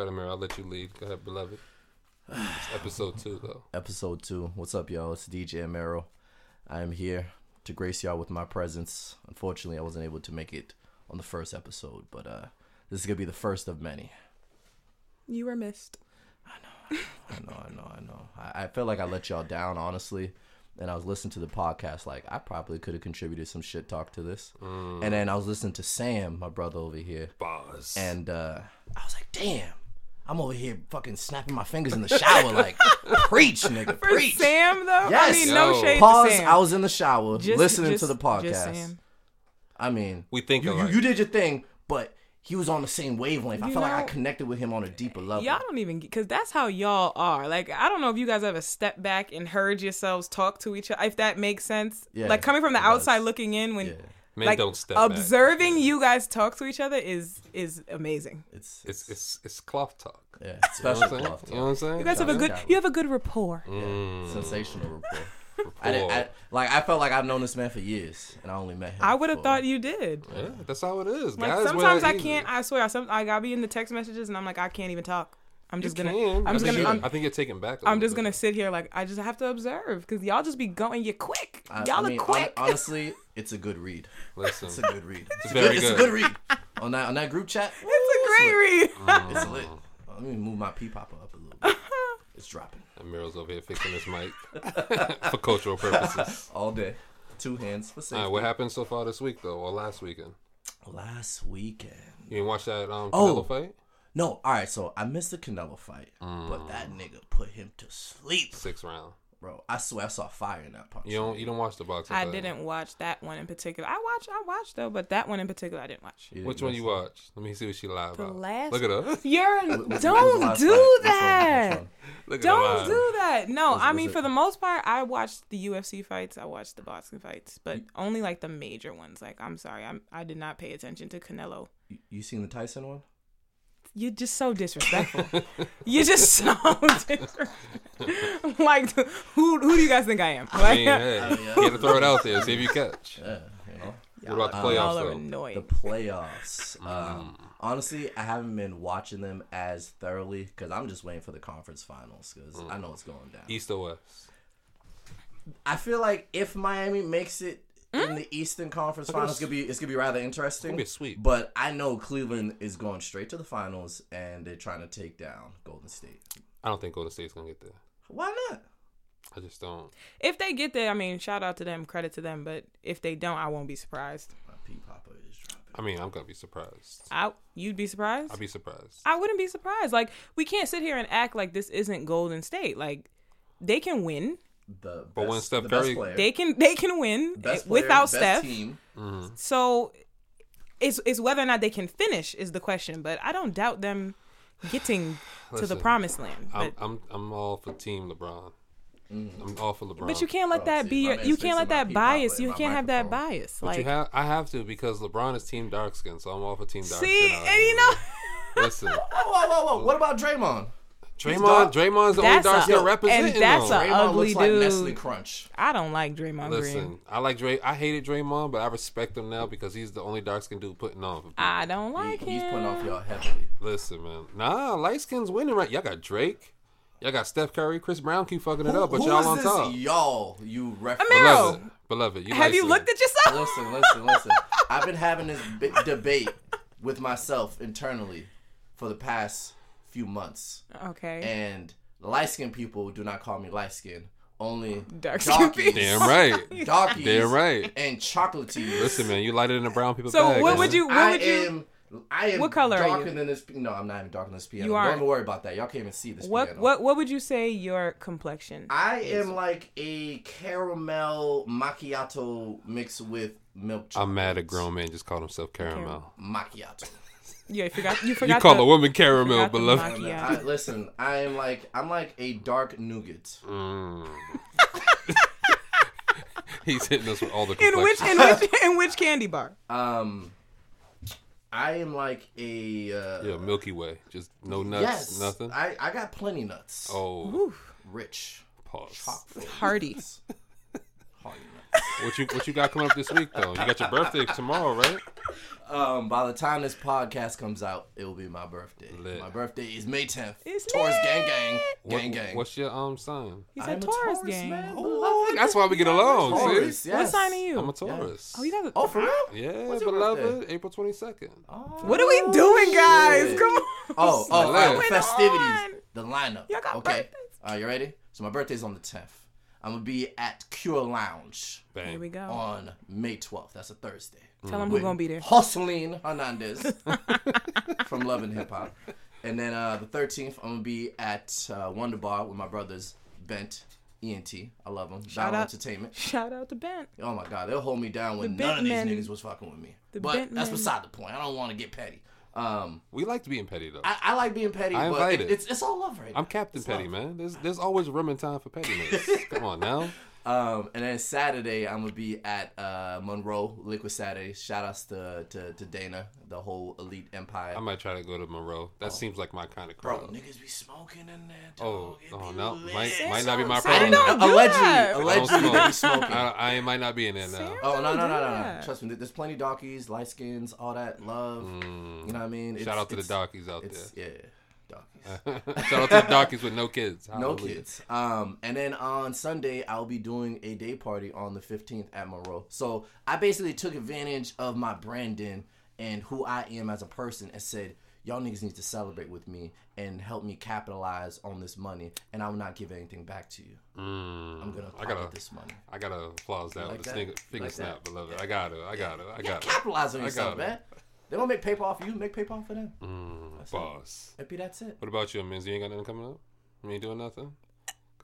Go ahead, Amir. I'll let you lead. Go ahead, beloved. It's episode two, though. Episode two. What's up, y'all? It's DJ Amero. I am here to grace y'all with my presence. Unfortunately, I wasn't able to make it on the first episode, but uh, this is gonna be the first of many. You were missed. I know, I know, I know. I, know. I felt like I let y'all down, honestly. And I was listening to the podcast, like I probably could have contributed some shit talk to this. And then I was listening to Sam, my brother over here, Bars. and uh, I was like, damn. I'm over here fucking snapping my fingers in the shower, like preach, nigga, For preach. Sam though, I Yes. mean no Yo. shade Pause. to Sam. I was in the shower Just- listening just- to the just podcast. Sam. I mean, We think you, you, you did your thing, but he was on the same wavelength. I You felt like I connected with him on a deeper level. Y'all don't even because that's how y'all are. Like I don't know if you guys ever stepped back and heard yourselves talk to each other. If that makes sense. Yeah, like coming from the it does. outside looking in when Yeah. Men like don't step back. observing you guys talk to each other is is amazing. It's It's it's it's cloth talk. yeah, You know special what I'm cloth You know what I'm saying? You guys have a good you have a good rapport. Mm, sensational rapport. rapport. I, didn't, I like I felt like I've known this man for years, and I only met him. I would have thought you did. yeah, that's how it is. Like Guys, sometimes I easy. can't. I swear, some I gotta be in the text messages and I'm like I can't even talk. I'm You just gonna. can. I'm just think gonna. you- I'm, I think you're taken back. a I'm just bit. gonna sit here like I just have to observe because y'all just be going. You're quick. I- Y'all I mean, are quick. hon- honestly, it's a good read. Listen, It's a good read. It's, very good, It's a good. good read on that on that group chat. it's a great read. Mm. It's lit. Let me move my pee popper up a little bit. It's dropping Amir's over here fixing this mic for cultural purposes. all day. Two hands for All safety. right, what happened so far this week though, or last weekend? Last weekend. You didn't watch that um Oh. Fight? No, all right. So I missed the Canelo fight, but Mm. that nigga put him to sleep, Six round. bro. I swear I saw fire in that punch. You don't you don't watch the boxing. I didn't watch that one in particular. I watched. I watched though, but that one in particular I didn't watch. Didn't Which one you it. watch? Let me see what she lied The about. last- Look at her. You're What- what was the don't do fight? Which one? Which that. one? Look at Don't do that. No, Was it- I mean it- for the most part, I watched the UFC fights. I watched the boxing fights, but only like the major ones. Like I'm sorry, I'm I did not pay attention to Canelo. You, you seen the Tyson one? You're just so disrespectful. You're just so disrespectful. like who who do you guys think I am? I mean, hey, you had to throw it out there, see if you catch. Yeah, you know. What about the y'all playoffs are though? The playoffs. Mm. Um, honestly, I haven't been watching them as thoroughly because I'm just waiting for the conference finals because I know it's going down. East or West? I feel like if Miami makes it? In mm? the Eastern Conference Finals, it's gonna be it's gonna be rather interesting. It's gonna be a sweep. But I know Cleveland is going straight to the finals and they're trying to take down Golden State. I don't think Golden State's gonna get there. Why not? I just don't. If they get there, I mean, shout out to them, credit to them. But if they don't, I won't be surprised. My P Papa is dropping. I mean, I'm gonna be surprised. I you'd be surprised. I'd be surprised. I wouldn't be surprised. Like we can't sit here and act like this isn't Golden State. Like they can win. The But when Steph the best Curry- player, They can they can win best player, without best Steph. team. Mm-hmm. So it's it's whether or not they can finish is the question. But I don't doubt them getting to the promised land. I'm, I'm I'm all for Team LeBron. Mm-hmm. I'm all for LeBron. but you can't let Oh, that see, be your, you can't let that bias. You can't have that bias. But Like you have, I have to because LeBron is Team Dark Skin, so I'm all for Team Dark see, Skin. out and you know. listen, Whoa, whoa, whoa, whoa! What about Draymond? Draymond, Draymond's the only That's dark a- skin and representing. that's though. a- Draymond ugly looks like dude. Nestle Crunch. I don't like Draymond Listen, Green. I like Dray. I hated Draymond, but I respect him now because he's the only dark skinned dude putting on. I don't He- like he's putting off y'all heavily. Listen, man. Nah, light skins winning right. Y'all got Drake. Y'all got Steph Curry. Chris Brown keep fucking it up, but Who y'all is on this top. Y'all, you reference. Amir- Beloved, beloved. You Have you looked at yourself? Listen, listen, listen. I've been having this big debate with myself internally for the past few months, Okay. and light skinned people do not call me light skinned. Only Dark-skinned darkies. Damn right. darkies, Damn right. and chocolatiers. Listen, man. You lighter than the brown people. So bag, what man. would you? What I would you? am. I am. What color are darker you? than this. No, I'm not even darker than this piano. You Don't even worry about that. Y'all can't even see this What piano. what what would you say your complexion? I am like a caramel macchiato mixed with milk. Chocolate. I'm mad at grown man just called himself caramel. macchiato. Yeah, you forgot. You forgot. You call the, a woman caramel, forgot beloved. macchiato. Yeah. I, listen, I am like I'm like a dark nougat. Mm. He's hitting us with all the in which in which in which candy bar? Um, I am like a uh, Yeah, Milky Way. Just no nuts, yes, nothing. I I got plenty nuts. Oh, rich, pause. chock Hardy. Nuts. Hardy nuts. What you what you got coming up this week though? You got your birthday tomorrow, right? Um, by the time this podcast comes out, it will be my birthday. Lit. My birthday is May 10th. It's Taurus lit. gang gang. What- Gang gang. What's your um sign? He's a Taurus Taurus, gang. man. Oh, that's why we get along. See? Taurus, yes. What sign are you? I'm a Taurus. Oh, you guys. Are, Oh, for real? Yeah, What's your beloved, birthday? April 22nd. Oh, what are we doing, guys? shit. Come on. Oh, oh, all right, the festivities, on? the lineup. Y'all got okay. birthdays? All right, you ready? So my birthday's on the 10th. I'm gonna be at Cure Lounge Bang. Here we go. on May 12th. That's a Thursday. Tell them with who's gonna be there. Jocelyn Hernandez from Love and Hip Hop. And then uh, the 13th, I'm gonna be at uh, Wonder Bar with my brothers Bent, ENT. I love them. Shout Battle out- Entertainment. Shout out to Bent. Oh my God, they'll hold me down when none of these Men. niggas was fucking with me. The but Bent that's Men. beside the point. I don't want to get petty. Um, We like to be in petty though. I, I like being petty, I but invite it, it. it's it's all love right I'm now. Captain It's Petty, love. man. There's there's always room and time for pettiness. Come on now. Um, and then Saturday, I'm gonna be at uh, Monroe Liquid Saturday. Shout outs to, to to Dana, the whole Elite Empire. I might try to go to Monroe. That seems like my kind of crowd. Bro, crowd. niggas be smoking in there. Oh, dog. It oh no, lit. might might not be my Sam, problem. don't do allegedly, that. I don't allegedly, smoke. be smoking. I, I might not be in there now. Sam? Oh no no no no no! Trust me, there's plenty of darkies, light skins, all that love. You know what I mean? Mm. Shout out to the it's- darkies out there. yeah, Shout out to the darkies with no kids. No kids. Um, and then on Sunday, I'll be doing a day party on the 15th at Monroe. So I basically took advantage of my branding and who I am as a person and said, y'all niggas need to celebrate with me and help me capitalize on this money. And I will not give anything back to you. I'm gonna Mm, I gotta- this money. I gotta applause that like with a that? finger, finger Like snap, that? beloved. I got it. I got it. I Yeah, got it. capitalize on I yourself, got it. man. They don't make paper off you. Make paper off of them. Mm, boss. Maybe that's it. What about you, Menzie? You ain't got nothing coming up? You ain't doing nothing?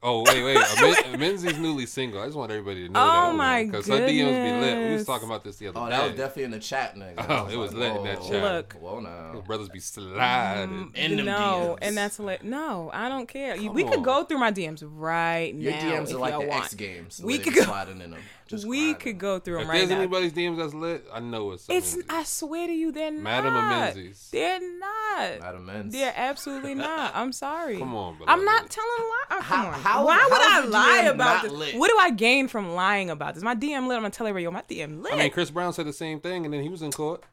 Oh wait, wait. Amen- Menzie's newly single. I just want everybody to know Oh, that. my god. Because her DMs be lit. We was talking about this the other Oh, day. that was definitely in the chat, nigga. Oh, it was lit in that whoa, chat. Look. Whoa, now. Brothers be sliding. In them no, DMs. and that's lit. No, I don't care. Come we could go through my DMs right Your now. Your DMs if are like y'all the want. X Games. We We could could go- sliding in them. Just we grinding. could go through them If right there's now. anybody's DMs that's lit, I know it's. It's. I swear to you, they're Madam not. Menzies. They're not. Madam Men's. They're absolutely not. I'm sorry. Come on, I'm not telling a lie. Oh, come How- on. how- Why would I lie DM about this? lit? What do I gain from lying about this? My DM lit. I'm gonna tell everybody, yo, my DM lit. I mean, Chris Brown said the same thing, and then he was in court.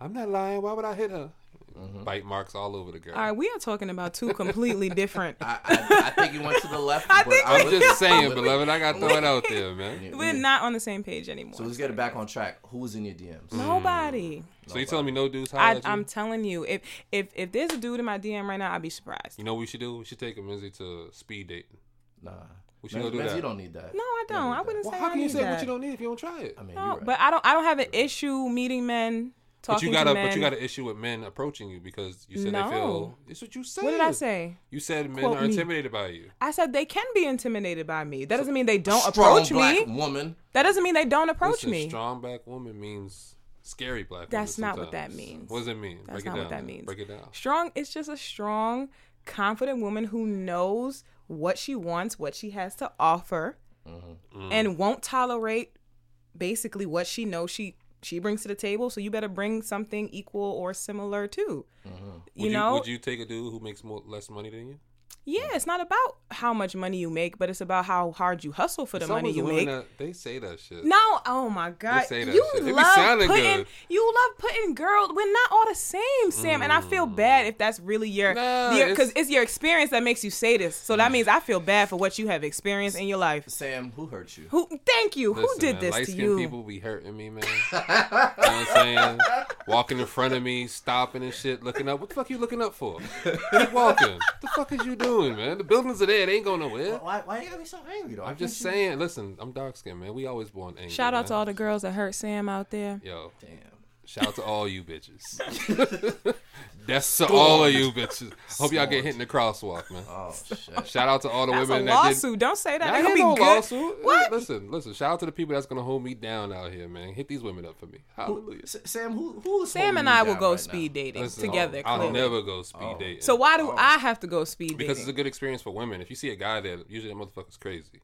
I'm not lying. Why would I hit her? Mm-hmm. Bite marks all over the girl. All right, we are talking about two completely different. I, I, I think you went to the left. I but think I I'm was- just saying, beloved. I got thrown out there, man. We're not on the same page anymore. So let's get it back on track. Who was in your DMs? Mm. Nobody. Mm. So you telling me no dudes I, at you? I'm telling you, if if if there's a dude in my DM right now, I'd be surprised. You know what we should do? We should take a Menzie to speed dating. Nah. We should Men's- go do Men's, that. You don't need that. No, I don't. I wouldn't Well, say how I can you say that. what you don't need if you don't try it? I mean, No, you're right. but I don't. I don't have an issue meeting men. But you got a but you got an issue with men approaching you because you said No. they feel. It's what you said. What did I say? You said men Quote are me. intimidated by you. I said they can be intimidated by me. That doesn't mean they don't approach me. Strong approach black me. woman. That doesn't mean they don't approach Listen, me. strong black woman means scary black. That's not what that means. What does it mean? That's Break not it what down. that means. Break it down. Strong. It's just a strong, confident woman who knows what she wants, what she has to offer, Mm-hmm. and won't tolerate basically what she knows she she brings to the table. So you better bring something equal or similar too. Mm-hmm. You Would know, would you take a dude who makes more less money than you? Yeah, it's not about how much money you make, but it's about how hard you hustle for the It's money you make. That, they say that shit. No, oh my God! say that You shit. It be love putting good. you love putting girls. We're not all the same, Sam, and I feel mm. bad if that's really your Nah, because it's- it's, your experience that makes you say this. So that means I feel bad for what you have experienced in your life. Sam, who hurt you? Who? Thank you. Listen, Who did man, this to you? people be hurting me, man. you know what I'm saying? Walking in front of me, stopping and shit, looking up. What the fuck are you looking up for? Keep walking. What the fuck is you doing, man? The buildings are there. They ain't going nowhere. Why, why you gotta be so angry though? I'm just saying. Listen, I'm dark skinned, man. We always born angry. Shout out man. to all the girls that hurt Sam out there. Yo, Damn. Shout out to all you bitches. That's to all of you bitches. Hope y'all get hit in the crosswalk, man. Oh shit. Shout out to all the That's a women that did. lawsuit. Don't say that. I That ain't could be no good. lawsuit. What? Listen, listen. Shout out to the people that's gonna hold me down out here, man. Hit these women up for me. Hallelujah. S- Sam, who who's Sam and I will go speed dating Listen, together. I'll clearly. never go speed Oh. dating. So why do Oh. I have to go speed dating? because it's a good experience for women. If you see a guy there, usually that motherfucker's crazy.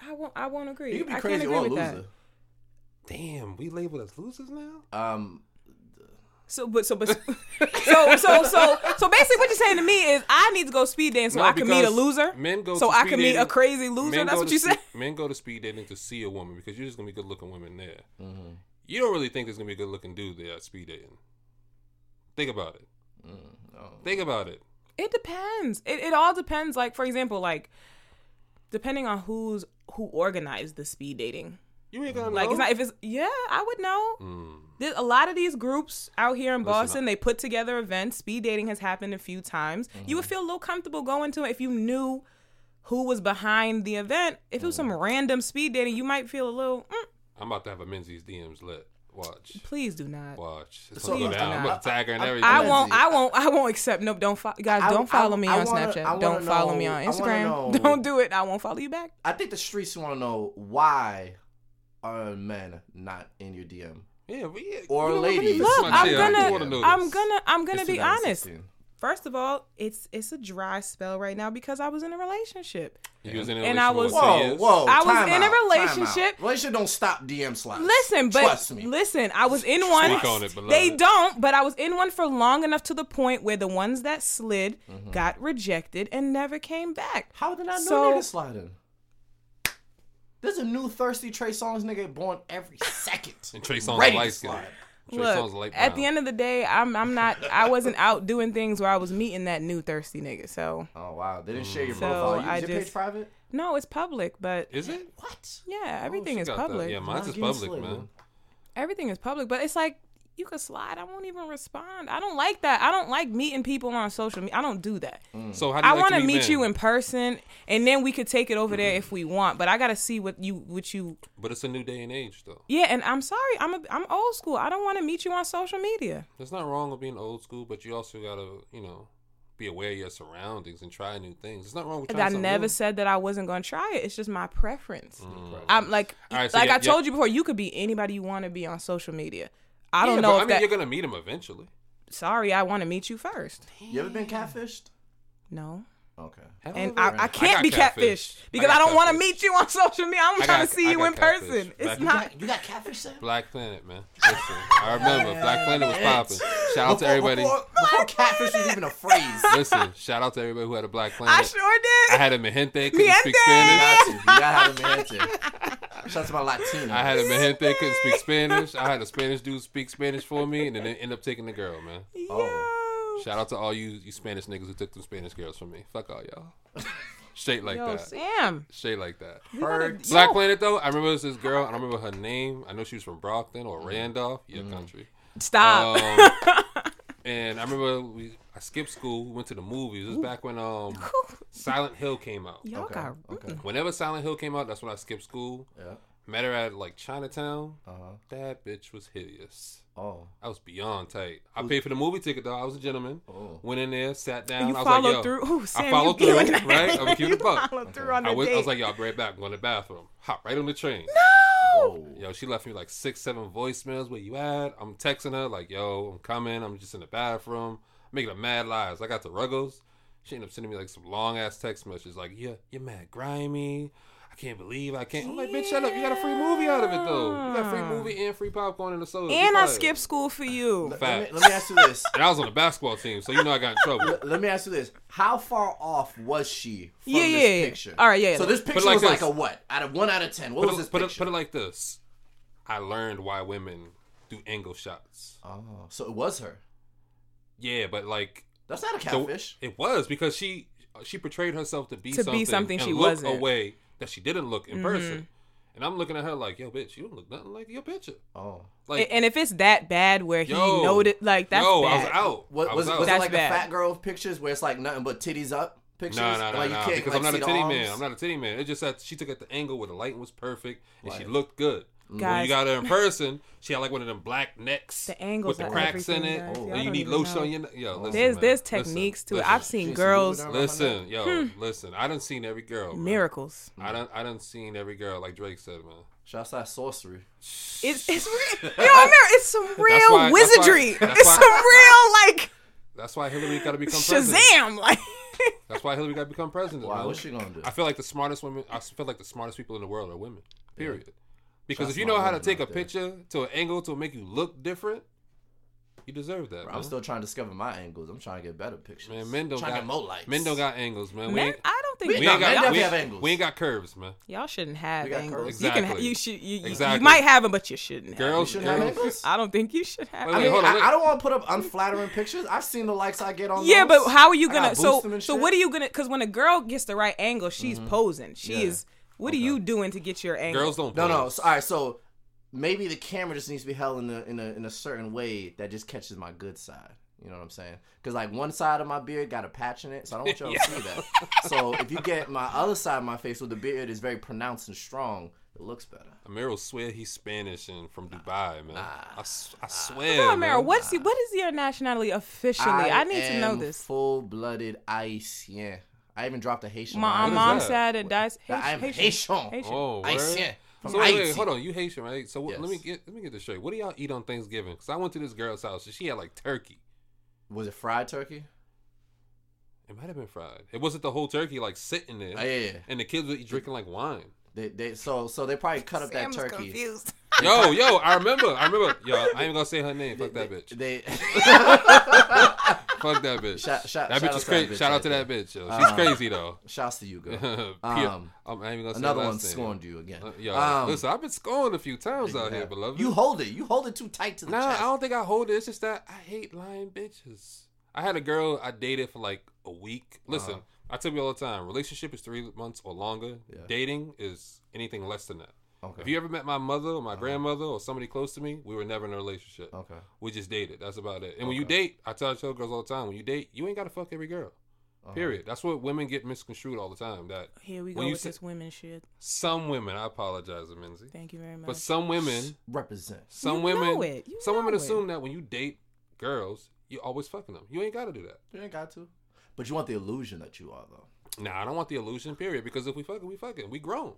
I won't. I won't agree. You could be I crazy can't agree or a with loser. that. Damn, we labeled as losers now. Um, So, but so, but so, so, so, so basically, what you're saying to me is, I need to go speed dating so No, I can meet a because loser. Men go so to I speed can meet a dating- crazy loser. men That's go what to you spe- said. Men go to speed dating to see a woman because you're just gonna be good looking women there. Mm-hmm. you don't really think there's gonna be a good looking dude there at speed dating. Think about it. Mm, no. Think about it. It depends. It it all depends. Like for example, like depending on who's who organized the speed dating. You ain't gonna Like it's not if it's yeah, I would know. Mm. There's a lot of these groups out here in Listen, Boston, they put together events. Speed dating has happened a few times. You Mm-hmm. would feel a little comfortable going to it if you knew who was behind the event. If it was some random speed dating, you might feel a little. Mm, I'm about to have a Menzies DMs lit. Watch. please do not. Watch. It's So, gonna go Please do down. I'm not. about to tag her and I- everything. I won't. I won't. I won't accept. Nope. Don't follow. Guys, I- don't follow I- me I on wanna- Snapchat. Don't follow me on Instagram. know- Don't do it. I won't follow you back. I think the streets want to know why are men not in your DM? Yeah, but yeah. Or you know what, let me ladies. fix Look, I'm chair. I do gonna. I'm gonna. I'm gonna It's be honest. First of all, it's it's a dry spell right now because I was in a relationship. You was in a And I was- Whoa, whoa! I was time in a out, time relationship. Relationship don't stop DM slaps. Listen, but trust me. listen, I was in one. Speak on it. They don't, but I was in one for long enough to the point where the ones that slid Mm-hmm. got rejected and never came back. How did I know So- niggas sliding? There's a new thirsty Trey Songz nigga born every second. And Trey Songz Ready light skin. slide. Trey Look, Songz light at the end of the day, I'm I'm not I wasn't out doing things where I was meeting that new thirsty nigga. So Oh wow, they didn't share your So, profile. You, I is your page private? no, it's public, but Is it? What? yeah, oh, everything Oh, is got that. public. Yeah, mine's is give me public, man. Everything is public, but it's like you could slide. I won't even respond. I don't like that. I don't like meeting people on social media. I don't do that. So how do you I like want to to meet you in person, and then we could take it over there if we want. But I gotta see what you what you. But it's a new day and age, though. Yeah, and I'm sorry. I'm a, I'm old school. I don't want to meet you on social media. There's not wrong with being old school, but you also gotta, you know, be aware of your surroundings and try new things. It's not wrong with trying I something never new. said that I wasn't gonna try it. It's just my preference. Mm. I'm like All right, so like yeah, I yeah. told you before. You could be anybody you want to be on social media. I don't Yeah, know but, if I mean, that. you're gonna meet him eventually. Sorry, I want to meet you first. You ever been catfished? No. Okay. And I. I can't got be catfish. catfished because I I, don't want to meet you on social media. I'm I trying got- to see you in catfish. person. It's not. You got catfish, Sam? Black Planet, man. Listen, I remember Black Planet was popping. Shout out to everybody. Before, before catfish was even a phrase. Listen, shout out to everybody who had a Black Planet. I sure did. I had a MiGente, couldn't speak Spanish. Got. You gotta have a man Shout out to my Latino. I had a MiGente, couldn't speak Spanish. I had a Spanish dude speak Spanish for me, and then they end up taking the girl, man. Oh. Shout out to all you you Spanish niggas who took them Spanish girls from me. Fuck all y'all. Straight like Yo, that. Sam. Straight like that. Heard. Black Yo. Planet though, I remember it was this girl. I don't remember her name. I know she was from Brockton or Randolph, your country. Stop. Um, and I remember we I skipped school, We went to the movies. This was back when um Silent Hill came out. Y'all Okay, got. okay. Whenever Silent Hill came out, that's when I skipped school. Yeah. Met her at like Chinatown. Uh huh. That bitch was hideous. Oh. I was beyond tight. I paid for the movie ticket though. I was a gentleman. Oh. Went in there, sat down. You I was followed like, yo, through. Ooh, Sam, I you followed through, that. right? I'm cute you buck. followed through on the I was, I was like, yo, I'll be right back. I'm going to the bathroom. Hop right on the train. Whoa. Yo, she left me like six, seven voicemails. Where you at? I'm texting her like, yo, I'm coming. I'm just in the bathroom. making a mad lies. I got the Ruggles. She ended up sending me like some long ass text messages like, yeah, you're mad grimy. I can't believe I can't. I'm like, bitch, shut up. You got a free movie out of it though. You got a free movie and free popcorn and a soda. And I quiet. skipped school for you. Let, Facts. me, let me ask you this. And I was on the basketball team, so you know I got in trouble. Let- Let me ask you this: How far off was she from Yeah, this yeah, yeah. picture? All right, yeah, So this picture like was like a what? Out of one out of ten, what Put was it, this put, it, picture? put it like this. I learned why women do angle shots. oh, so it was her. Yeah, but like That's not a the- catfish. it was because she she portrayed herself to be To be something, something and she look wasn't. a way that she didn't look in Mhm. person. And I'm looking at her like, yo, bitch, you don't look nothing like your picture. oh, Like, and if it's that bad where he Yo. noted, like that's yo, bad. I was out. what, I was, was, out. was it like bad. the fat girl pictures where it's like nothing but titties up pictures? No, no, no, like you no. can't, Because like, I'm not a titty man. I'm not a titty man. It's just that she took it the angle where the lighting was perfect and she looked good. When you got her in person, she had like one of them black necks The angles with the cracks in it. guys. Oh, Y'all and you need even lotion know. on your neck. Yo, listen, there's man. there's Listen, techniques to it. listen. I've seen She's girls. Listen, yo, hmm. listen. I done seen every girl. bro. miracles. I done I done seen every girl like Drake said, man. Shouts out sorcery. It's it's real. You know what I mean? It's some real why- that's why- wizardry. that's it's why- some real like That's why Hillary got to become president. Shazam. Like That's why Hillary got to become president. Wow, man. what's she gonna do? I feel like the smartest women. I feel like the smartest people in the world are women. Period. Because Shout if you know how to take a there. picture to an angle to make you look different, you deserve that. Bro, I'm man. still trying to discover my angles. I'm trying to get better pictures. Man, men don't trying got to get more likes. men don't got angles, man. We men, ain't, I don't think We- We No, ain't men got definitely we, have angles. we ain't got curves, man. y'all shouldn't have We got angles. curves. You can. Ha- Exactly. you should. You, you- Exactly. you might have them, but you shouldn't. Girls, You shouldn't have angles. I don't think you should have. Wait, I wait, mean, hold on, I, I don't want to put up unflattering pictures. I've seen the likes I get on. Yeah, those. but how are you gonna? So, boost them and so what are you gonna? Because when a girl gets the right angle, she's mm-hmm. posing. She Yeah. Is. What are you doing to get your angle? girls don't. No, no. pose. So, all right, so maybe the camera just needs to be held in a in a in a certain way that just catches my good side. You know what I'm saying? Because like one side of my beard got a patch in it, so I don't want y'all to see that. So if you get my other side of my face where the beard is very pronounced and strong, it looks better. Amir will swear he's Spanish and from Dubai, man. I, s- I Come swear, on, Mara. man. What's what is your nationality officially? I, need to know this. Full blooded Haitian. I even dropped a Haitian. My line. mom said it does. I'm Haitian. Oh, word? Haitian. So wait, wait, hold on. You Haitian, right? So what let me get let me get this straight. What do y'all eat on Thanksgiving? Because I went to this girl's house and she had like turkey. Was it fried turkey? It might have been fried. It wasn't the whole turkey like sitting there. Oh, yeah, yeah. And the kids were drinking like wine. They, they, so, so they probably cut up that turkey. confused. Yo, yo, I remember. I remember. Yo, I ain't gonna say her name. Fuck that bitch. They, Fuck that bitch. Shout- shout- that shout bitch out is to that crazy. bitch Shout out to that bitch. Yo. She's Um, crazy though. shouts to you, girl. Um, I'm even gonna Another her one scorned you again. Uh, yo, Um, listen, I've been scorned a few times out here, beloved. You hold it. You hold it too tight to the Nah, chest. I don't think I hold it. It's just that I hate lying bitches. I had a girl I dated for like a week. Listen, Uh-huh. I tell you all the time, relationship is three months or longer. Yeah. Dating is anything less than that. Okay. If you ever met my mother or my Uh-huh. grandmother or somebody close to me, we were never in a relationship. Okay. We just dated. That's about it. And when you date, I tell I tell girls all the time, when you date, you ain't gotta fuck every girl. Uh-huh. Period. That's what women get misconstrued all the time. That Here we go you with say- this women shit. some women, I apologize, Minzy, Thank you very much. but some women, Represent. some You women, know it. You some women it. assume that when you date girls, you always fucking them. You ain't gotta do that. You ain't got to. But you want the illusion that you are, though. Nah, I don't want the illusion. Period. Because if we fucking, we fucking. We grown.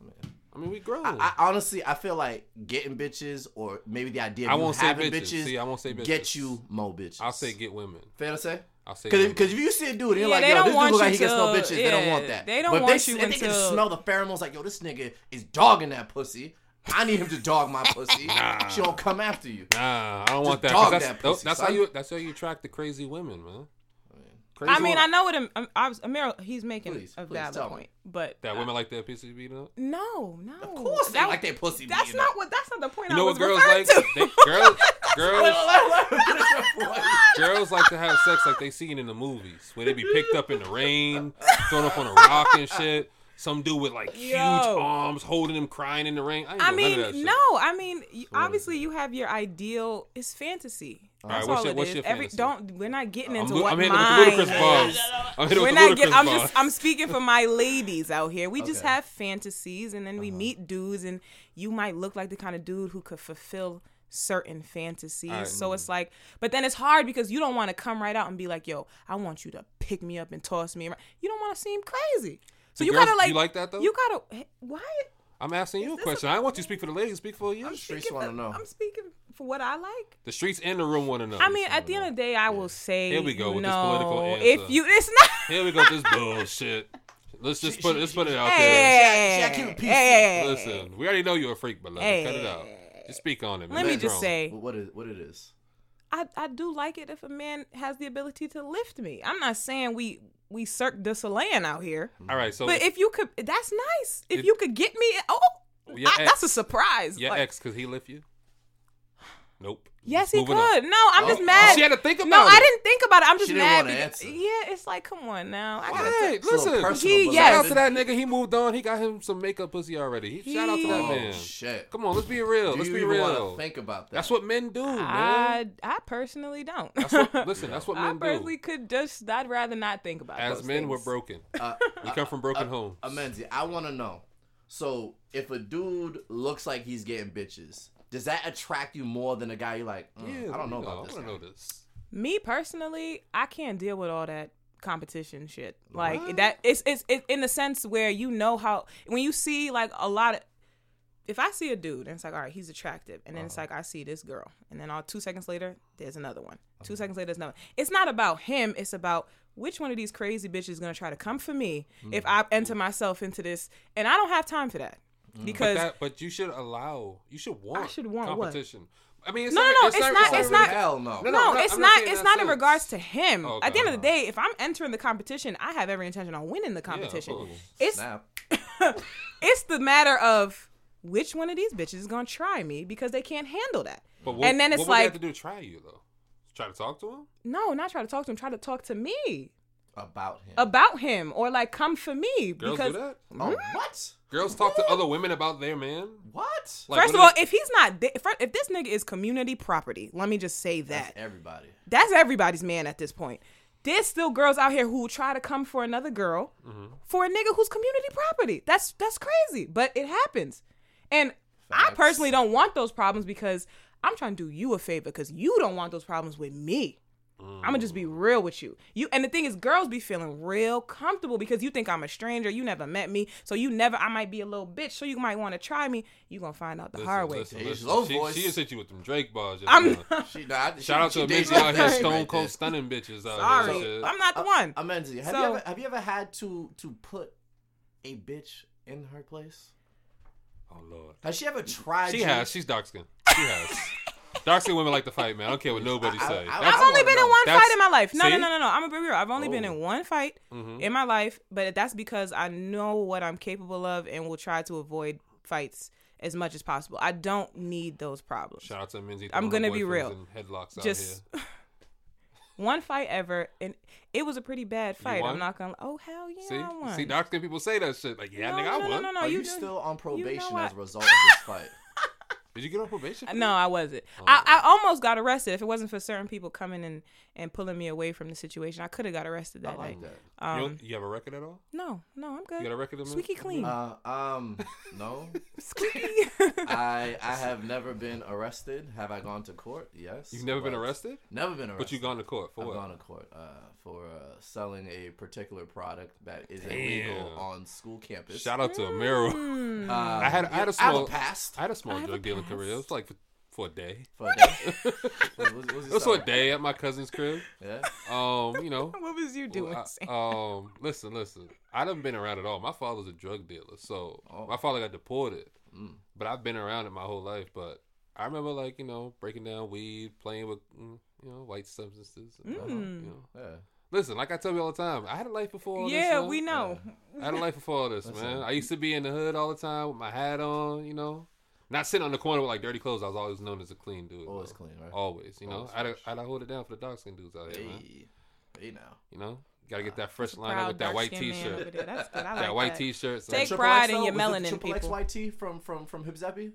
Man. I mean, we grow. I, I honestly, I feel like getting bitches, or maybe the idea of I won't say having bitches. bitches, See, I won't say bitches. get you more bitches. I'll say get women. Fair to say? I'll say Because women. if, you see a dude and you're Yeah, like, yo, this dude want look like he gets no to- bitches, they don't want that. they don't but want they, you if they can smell the pheromones, like, yo, this nigga is dogging that pussy. I need him to dog my pussy. She don't come after you. Nah, I don't want that. Dog That's, that tho- pussy, that's how you. That's how you attract the crazy women, man. Crazy I mean, I know what I'm, I'm, um, I was, Amir, he's making Please, a please, valid tell me. point, but that women like their pussy beating up. no, no, Of course they That- like their pussy That's beating not up. what. That's not the point. You know I what girls referring like? to. They, girls, girls, Girls. girls like to have sex like they seen in the movies, where they be picked up in the rain, thrown up on a rock and shit. Some dude with like huge Yo. arms holding him crying in the rain. I, I doing none of mean, no. I mean, you, obviously, you have your ideal. It's fantasy. All right, That's what's all your- it what's is. Every don't. We're not getting I'm, into what I'm mine with the is. I'm We're not the get. ludicrous I'm just. I'm speaking for my ladies out here. We just Okay. Uh-huh. have fantasies, and then we meet dudes, and you might look like the kind of dude who could fulfill certain fantasies. Alright. So it's like, but then it's hard because you don't want to come right out and be like, "Yo, I want you to pick me up and toss me around." You don't want to seem crazy. So you girls- gotta like. you like that, though? You gotta. Why? I'm asking you a question. I don't want you to speak for the ladies. Speak for you. I'm streets speaking wanna for- know. I'm speaking for what I like. The streets and the room want to know. I mean, at the end of the day, I will say, Here we go you with this know, political answer. if you, it's not. Here we go. With this bullshit. Let's just put let's put it she- out there. Hey, She- she keep it PC. hey, Listen, we already know you're a freak, beloved. Cut it out. Just speak on it. Man. Let me You're just grown. say, what is what it is? I, I do like it if a man has the ability to lift me. I'm not saying we we Cirque du Soleil out here, All right, so but if you could, that's nice. If you could get me, oh, I- ex- that's a surprise. your Like, ex, could he lift you? Nope. Yes, he could. on. No, I'm just Oh, mad. She had to think about no, it. No, I didn't think about it. I'm just She didn't mad. wanna because- answer. yeah, it's like, come on now. I gotta. Hey, It's listen. He- yes. Shout out to that nigga. He moved on. He got him some makeup pussy already. He, shout out to that Oh man. shit! Come on, let's be real. Do let's you be even real. wanna think about that? That's what men do, man. I I personally don't. That's what, listen, that's what I men personally do. could just. I'd rather not think about. It. As those men, things. we're broken. Uh, We come from broken uh, homes. Amenzi, I want to know. So, if a dude looks like he's getting bitches, does that attract you more than a guy you like? mm, yeah, I don't know you about this. I want to know this. Me personally, I can't deal with all that competition shit. Like What? that. It's it's it, in the sense where you know how when you see like a lot of. If I see a dude and it's like, all right, he's attractive, and then it's Uh-huh. like I see this girl, and then all two seconds later, there's another one. 2 seconds later, there's another. It's not about him. It's about which one of these crazy bitches is gonna try to come for me if I enter myself into this, and I don't have time for that Mm-hmm. But because that, but you should allow. You should want. I should want what? competition. I mean, it's No, not, no, no, It's, it's not. not- it's it's not. not- Hell no. No, No, no, not- it's I'm not. It's not in sense. regards to him. Okay, At the end of the day, if I'm entering the competition, I have every intention on winning the competition. course. it's Snap. it's the matter of which one of these bitches is gonna try me because they can't handle that. But what, and then it's what would they like, have to do try you though? Try to talk to him? no, not try to talk to him. Try to talk to me About him. about him, or like come for me Girls because do that. oh, mm-hmm. what? Girls talk to other women about their man. What? Like, first of all, if he's not, thi- if, if this nigga is community property, let me just say That's that everybody. that's everybody's man at this point. There's still girls out here who try to come for another girl Mm-hmm. for a nigga who's community property. That's that's crazy, but it happens. And I personally don't want those problems because I'm trying to do you a favor because you don't want those problems with me. I'm gonna just be real with you. You and the thing is, girls be feeling real comfortable because you think I'm a stranger. You never met me, so you never. I might be a little bitch, so you might want to try me. You gonna find out the Listen, hard way. listen, Age listen. low She, voice. she just hit you with them Drake bars. just I'm not She, nah, she, Shout out she to dates Amenzi out here, stone right cold there. stunning bitches out Sorry, here. and shit. I'm not the uh, one. Amenzi, have So- you ever have you ever had to to put a bitch in her place? Oh lord. Has she ever tried? She you? has. She's dark skinned. She has. dark skinned women like to fight, man. I don't care what nobody I- I- say. I- That's- I've only wanna been in one That's- fight in my life. No, no, see? no, no, no. I'm gonna be real. I've only been Oh. in one fight Mhm. in my life, but that's because I know what I'm capable of and will try to avoid fights as much as possible. I don't need those problems. Shout out to Minzy. I'm gonna be real. Headlocks out Just here. one fight ever, and it was a pretty bad fight. I'm not gonna. Oh hell yeah, See, I won. see, dark skinned people say that shit. Like, yeah, No, nigga, no, I no, won. no, no, Are you you, still on probation what? as a result of this fight? Did you get on probation? Uh, no. I wasn't. Oh. I, I almost got arrested. If it wasn't for certain people coming and, and pulling me away from the situation, I could have got arrested I that like night. that. You, Um, don't- you have a record at all? no, no, I'm good. You got a record of me? Squeaky clean. Uh, um, no. Squeaky. I I have never been arrested. Have I gone to court? Yes. You've never been but- arrested? Never been arrested. But you gone to court for I've what? gone to court uh, for uh, selling a particular product that is illegal on school campus. Shout out to Amiro. Mm. Uh, I had- I had a I have small- a past I had a small I have a drug dealing past. career. It was like for, a day. for a day. What- It was for a day at my cousin's crib. Yeah. Um, you know. what was you doing? I- um, listen, listen. I done been around at all. My father's a drug dealer, so Oh. my father got deported. Mm. But I've been around it my whole life. But I remember, like you know, breaking down weed, playing with mm, you know white substances. And, Mm. you know. Yeah. Listen, like I tell you all the time, I had a life before. All yeah, this, we know. I had a life before all this, man. I used to be in the hood all the time with my hat on, you know, not sitting on the corner with like dirty clothes. I was always known as a clean dude. Always though. clean, right? Always, you know. Always I'd. I'd hold it down for the dark skin dudes out here, man. Hey, hey now. You know, gotta get uh, that fresh line Proud with that white dark-skinned man over t-shirt. That's good. I That white that. t-shirt. So Take Triple pride X, in though? your Was the melanin, Triple X people. white tee from from from Hibzepi?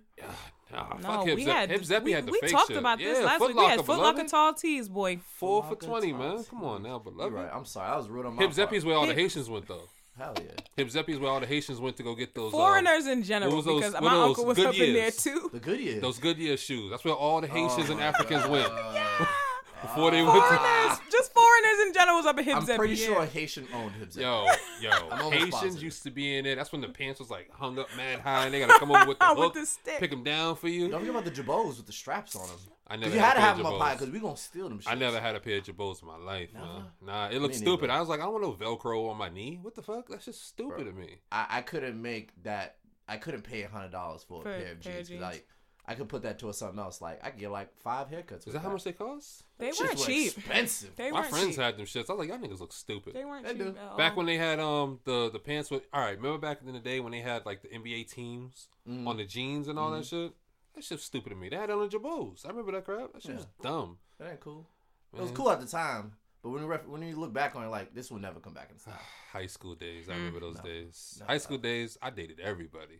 Nah, No, fuck Hip we Zep- had Hip Zeppy we, had the we fake talked shit. about this yeah, last week. We had Locker, Foot Locker tall tees, boy. Four for twenty, man. Come on now, You're right. I'm sorry. I was rude on my Hip part. Zeppy's where all the Haitians went though. Hell yeah. Hip Zeppy's where all the Haitians went to go get those um, Foreigners in general, those- because what my those uncle was good up in there years? too. The Goodyear. those Goodyear shoes. That's where all the Haitians Oh and Africans God. went before they went to. Foreigners, just foreigners in general was up in Hip I'm pretty yeah. sure a Haitian owned Hibzepi. Yo, yo, I'm Haitians positive. used to be in it. That's when the pants was like hung up mad high, and they gotta come over with the With the stick. pick them down for you. Don't forget about the Girbauds with the straps on them. I 'Cause never you had to have pair them up high because we gonna steal them. Shits. I never had a pair of Girbauds in my life, man. Nah, it looked stupid. neither. I was like, I don't want no Velcro on my knee. What the fuck? That's just stupid Bro. to me. I, I couldn't make that. I couldn't pay a hundred dollars for a For a pair of pair jeans. jeans. Like I could put that towards something else. Like I could get like five haircuts. Is with that how much they cost? They Shits weren't were cheap. Expensive. They My friends cheap. had them shits. I was like, y'all niggas look stupid. They weren't They cheap. do. at all. Back when they had um the the pants with all right, remember back in the day when they had like the NBA teams Mm. on the jeans and all that shit? That shit's stupid to me. They had it on the Girbauds. I remember that crap. That shit was dumb. That ain't cool. It was cool at the time, but when you ref- when you look back on it, like this will never come back in style. High school days. I mm. remember those days. No. High school days, I dated everybody.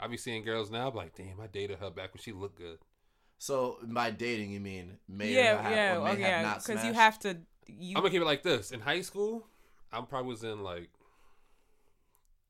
I be seeing girls now, I'm like, damn, I dated her back when she looked good. So by dating, you mean may yeah, or have, yeah, or may oh, have yeah, not because you have to. You I'm gonna keep it like this. In high school, I probably was in like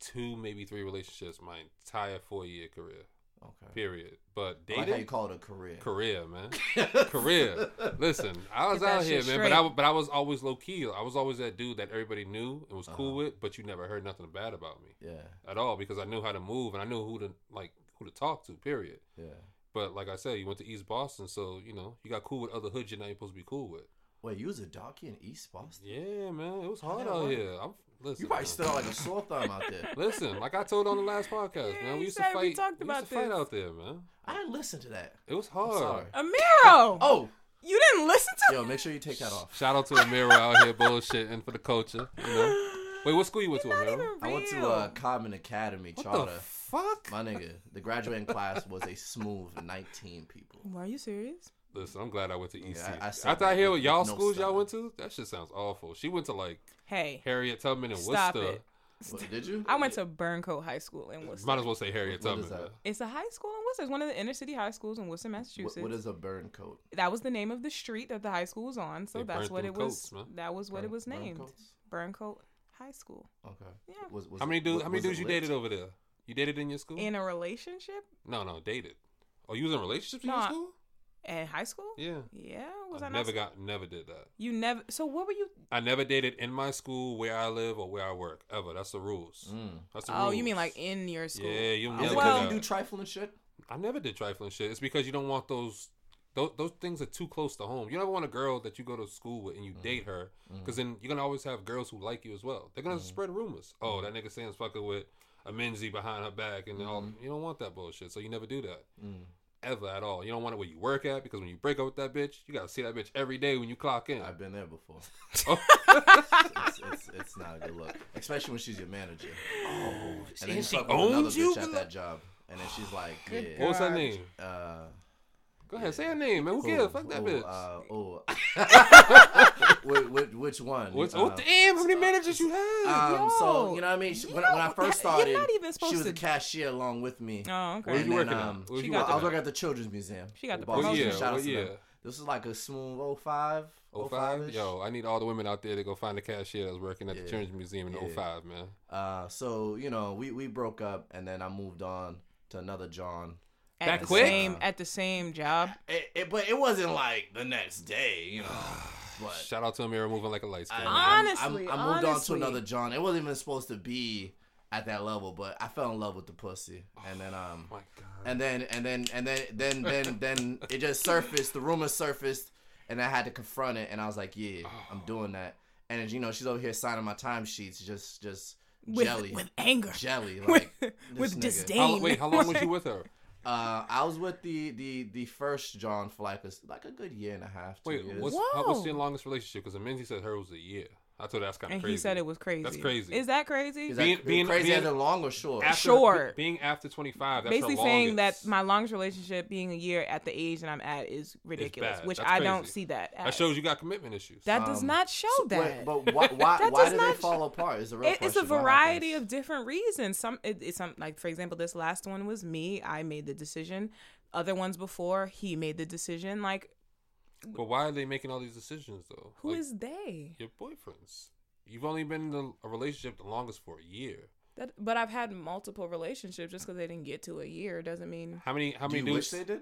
two, maybe three relationships my entire four year career. Okay. Period. But I like how you call it a career. career, man. career. Listen, I was out here, shit man, but straight. I w- but I was always low key. I was always that dude that everybody knew and was cool Uh-huh. with, but you never heard nothing bad about me Yeah, at all because I knew how to move and I knew who to like who to talk to. Period. yeah. But like I said, you went to East Boston, so you know you got cool with other hoods you're not supposed to be cool with. Wait, you was a darky in East Boston? Yeah, man, it was hard Yeah, out what? here. I'm listen. You probably man. stood out like a sore thumb out there. Listen, like I told on the last podcast, Yeah, man, we you used to said we fight. talked we about used to fight out there, man. I didn't listen to that. It was hard. sorry. Amiro, Oh, you didn't listen to yo, make sure you take that off. Shout out to Amira out here bullshitting for the culture. You know. Wait, what school you went to, Not Amira? even I went to real. uh, Codman Academy What charter. the fuck? My nigga, the graduating class was a smooth 19 people. Why Are you serious? Listen, I'm glad I went to EC. Yeah, I- I said After I that hear with what y'all no schools y'all went to, that shit sounds awful. She went to like Hey, Harriet Tubman and Stop Worcester. it. What, did you? I went to Burncoat High School in Worcester. Might as well say Harriet What Tubman. is that? It's a high school in Worcester. It's one of the inner city high schools in Worcester, What, Massachusetts. what is a burn coat? that was the name of the street that the high school was on, so They that's what them it was. coats, man. that was what it was named. coats? Burncoat High School. Okay. Yeah. Was, was How many dudes? was- How many dudes you lit? dated over there? You dated in your school? In a relationship no, no, dated. Oh, you was in relationships in your school? At high school? Yeah. Yeah, was I I, not? never got, never did that. you never. So what were you? I never dated in my school, where I live, or where I work ever. That's the rules. Mm. That's the Oh, rules. you mean like in your school? Yeah, you never do well- you do trifling shit? I never did trifling shit. It's because you don't want those. Those, those things are too close to home. You never want a girl that you go to school with and you mm. date her, mm. because then you're gonna always have girls who like you as well. They're gonna mm. spread rumors. Oh, that nigga Sam's fucking with a Menzie behind her back, and all. You don't want that bullshit, so you never do that Mm. Ever at all. You don't want it where you work at, because when you break up with that bitch, you gotta see that bitch every day when you clock in. I've been there before. Oh. it's, it's, it's not a good look, especially when she's your manager. Oh, And then you she fuck with another owns you. bitch at that job, and then she's like, Good yeah. What was her name? Uh, Go ahead, say her name, man. Who cares? Fuck that oh, bitch. Uh, oh. which, which, which one? What's, Uh, oh damn! How many managers you have? Um, so Yo, you know what I mean. She, when, when I know, first you're started, not even supposed she was to- a cashier along with me. Oh, okay. Where you And working then, at? um, Where she you got I was working at the Children's Museum. She got the Boston. What year? Shout out What to them. This is like a smooth 05. Oh five? Yo, I need all the women out there to go find the cashier that's working at the Children's Museum in Yeah. oh five, man. Uh, so you know, we we broke up, and then I moved on to another John. At That the quick? same at the same job. It, it, but it wasn't like the next day, you know. But Shout out to Amira moving like a light skin. I. Honestly, I, I moved on to another John. It wasn't even supposed to be at that level, but I fell in love with the pussy, and then um, my God. and then and then and then then then then it just surfaced. The rumor surfaced, and I had to confront it. And I was like, "Yeah, I'm doing that." And you know, she's over here signing my timesheets, just just With, jelly, with anger. jelly, With, like with this nigga. disdain. How, wait, how long was you with her? Uh, I was with the the the first John for like a like a good year and a half. Two Wait, years. what's, how, what's Whoa. your longest relationship? Because Amenzi said her was a year. I told her that's kind of and crazy. he said it was crazy. That's crazy. Is that crazy? Is that being- being- crazy being- as in long or short? After, Short. Being after 25, that's Basically her saying that my longest relationship being a year at the age that I'm at is ridiculous, bad. which That's I don't see that. That shows you got commitment issues. That does Um, not show So- that. wait, but why why, That why does do they not- fall apart? Is a real It- it's a variety of different reasons. Some it, it's some like for example, this last one was me. I made the decision. Other ones before he made the decision. Like but why are they making all these decisions though? who Like, is they? your boyfriends? You've only been in a relationship the longest for a year. That, but I've had multiple relationships. Just because they didn't get to a year doesn't mean. How many? How Do many you wish they did?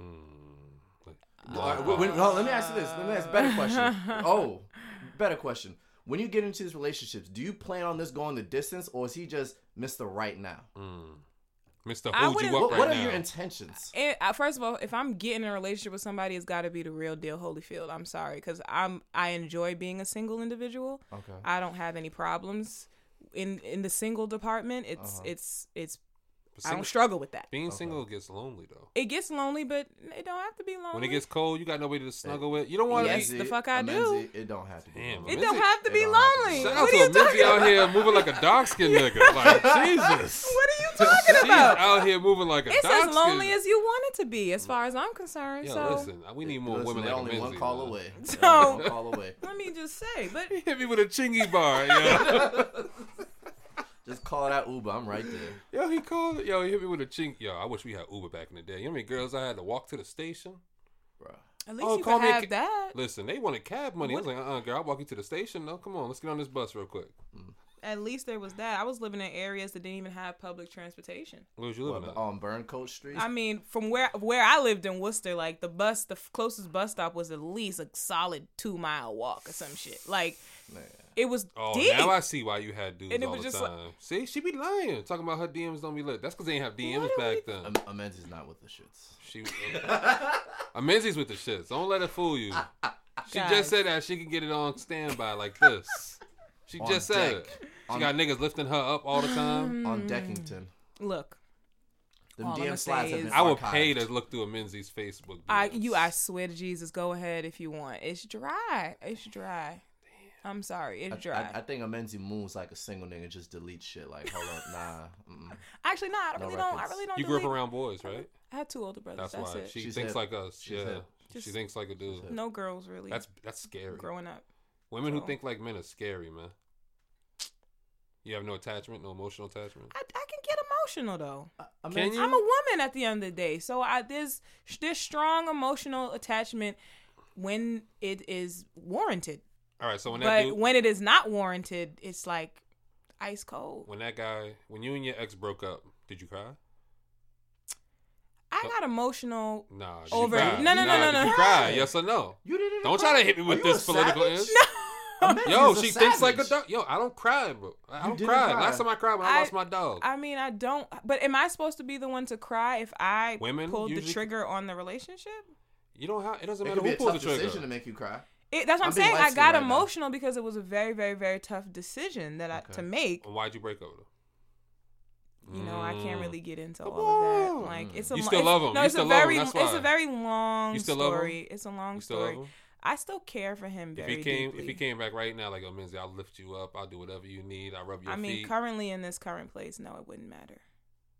Mm, like, All right, wait, wait, no, let me ask you this. Let me ask a better question. Oh, better question. When you get into these relationships, do you plan on this going the distance, or is he just Mister Right Now? mm. Mr. I Hold wouldn't- you up What, right what are now. your intentions? It, uh, first of all, if I'm getting in a relationship with somebody, it's got to be the real deal, Holyfield. I'm sorry, because I'm I enjoy being a single individual. Okay. I don't have any problems in in the single department. It's Uh-huh. it's it's But I don't struggle with that. being Okay. single gets lonely though. It gets lonely, but it don't have to be lonely. When it gets cold, you got nobody to snuggle with. You don't want to Yes, be. the fuck I do. It don't have to be. Damn, lonely. it don't have to be don't have to be. lonely. Shout What out are to you a Mizzy talking out here moving like a dark skinned nigga. Like Jesus. What are you talking She's about? out here moving like a It's as lonely as you want it to be, as far as I'm concerned. Yo, so listen, we need more Listen, women they're like only Amenzi, one call away. They're So- one call away. let me just say, but Hit me with a chingy bar, yo. Just call that Uber. I'm right there. yo, he called. It. Yo, he hit me with a chink. Yo, I wish we had Uber back in the day. You know how many girls I had to walk to the station? Bruh. at least Oh, you call can me a have ca- that. Listen, they wanted cab money. I was like, uh, uh girl, I'll walk you to the station. No, come on, let's get on this bus real quick. At least there was that. I was living in areas that didn't even have public transportation. Where was you living What, at? on Burncoat Street? I mean, from where where I lived in Worcester, like the bus, the f- closest bus stop was at least a solid two mile walk or some shit. Like Man. It was Oh, deep. now I see why you had dudes And it all was the just like- see, she be lying, talking about her DMs don't be lit. That's because they didn't have DMs back we- then. Am- Amenzi's not with the shits. She, Amenzi's with the shits. Don't let it fool you. She Guys. just said that she can get it on standby like this. She On just said it. She On- got niggas lifting her up all the time. Um, on Deckington. Look, Them All I'ma DM slides say have been is- I would pay to look through a Menzies Facebook. I you I swear to Jesus, go ahead if you want. It's dry. It's dry. I'm sorry, it's I, dry. I, I think a Menzi moves like a single nigga just delete shit. Like, hold on, nah. Mm-mm. Actually, no, I No really don't. I really don't. You grew up around boys, right? I had two older brothers. That's, That's, why it. she She's thinks hip. like us. She's yeah, hip. she Just- thinks like a dude. no girls really. That's that's scary. growing up. Women who think like men are scary, man. You have no attachment, no emotional attachment. I, I can get emotional though. I, I Can mean, you? I'm a woman at the end of the day, so I there's there's strong emotional attachment when it is warranted, All right, so when that but dude, when it is not warranted, it's like ice cold. when that guy, when you and your ex broke up, did you cry? I got emotional. Nah. did Over- You cry? no, no, no, no, did no. You cry? Yes or no? You didn't Don't cry? try to hit me with this political savage? answer. A Menzi's Yo, a she thinks like a dog. Yo, I don't cry, bro. I don't cry. cry. Last time I cried when I, I- lost my dog. I mean, I don't. But am I supposed to be the one to cry if I Women pulled the trigger on the relationship? you don't have. It doesn't It matter who pulls the trigger. decision to make you cry. It, that's what I'm, I'm saying. I got right now. emotional because it was a very, very, very tough decision that I to make. And why'd you break up with her? You know, I can't really get into Come all of that. Like, it's a You still it's- love him. No, You it's a love him. very, it's a very long You still love him? story. It's a long love story. him? I still care for him If very he came, deeply. if he came back right now, like, oh, Minzy, I'll lift you up. I'll do whatever you need. I'll rub your I mean, feet. currently in this current place, no, it wouldn't matter.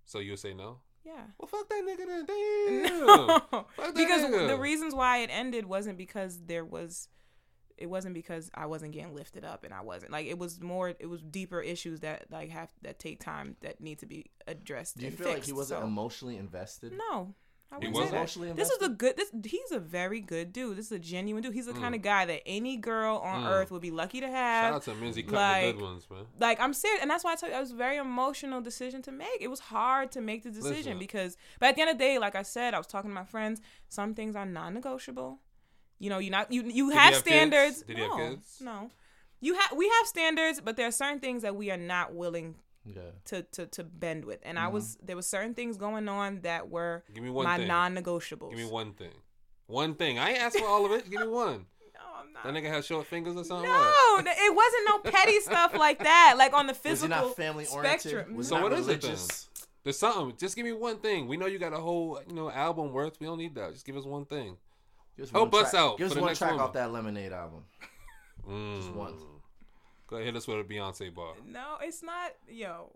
so you would say no? Yeah. Well, fuck that nigga then. Damn. No, that because nigga. the reasons why it ended wasn't because there was, it wasn't because I wasn't getting lifted up and I wasn't like it was more it was deeper issues that like have that take time that need to be addressed. Do you and feel like fixed, he wasn't so- emotionally invested? No, I He wouldn't wasn't? say that. This is a good. This he's a very good dude. This is a genuine dude. He's the kind Mm. of guy that any girl on Mm. earth would be lucky to have. Shout out to Minzy like- the good ones, man. like I'm serious, and that's why I tell you, it was a very emotional decision to make. It was hard to make the decision Listen. because, but at the end of the day, like I said, I was talking to my friends. Some things are non-negotiable. You know, you not you you he have have kids? standards. Did he have no, kids? no. You have we have standards, but there are certain things that we are not willing Yeah. to to to bend with. And I mm-hmm. was there was certain things going on that were Give me one my non-negotiables. Give me one thing. One thing. I ain't asked for all of it. Give me one. No, I'm not. That nigga has short fingers or something. No, What? it wasn't no petty stuff like that. Like on the Was he physical not family oriented? spectrum. Was So not what is it religious? There's something. Just give me one thing. We know you got a whole, you know, album worth. We don't need that. Just give us one thing. Give us Help us track- out Give us one track woman. off that Lemonade album. Mm. one. Go ahead, hit us with a Beyonce bar. No, it's not. Yo,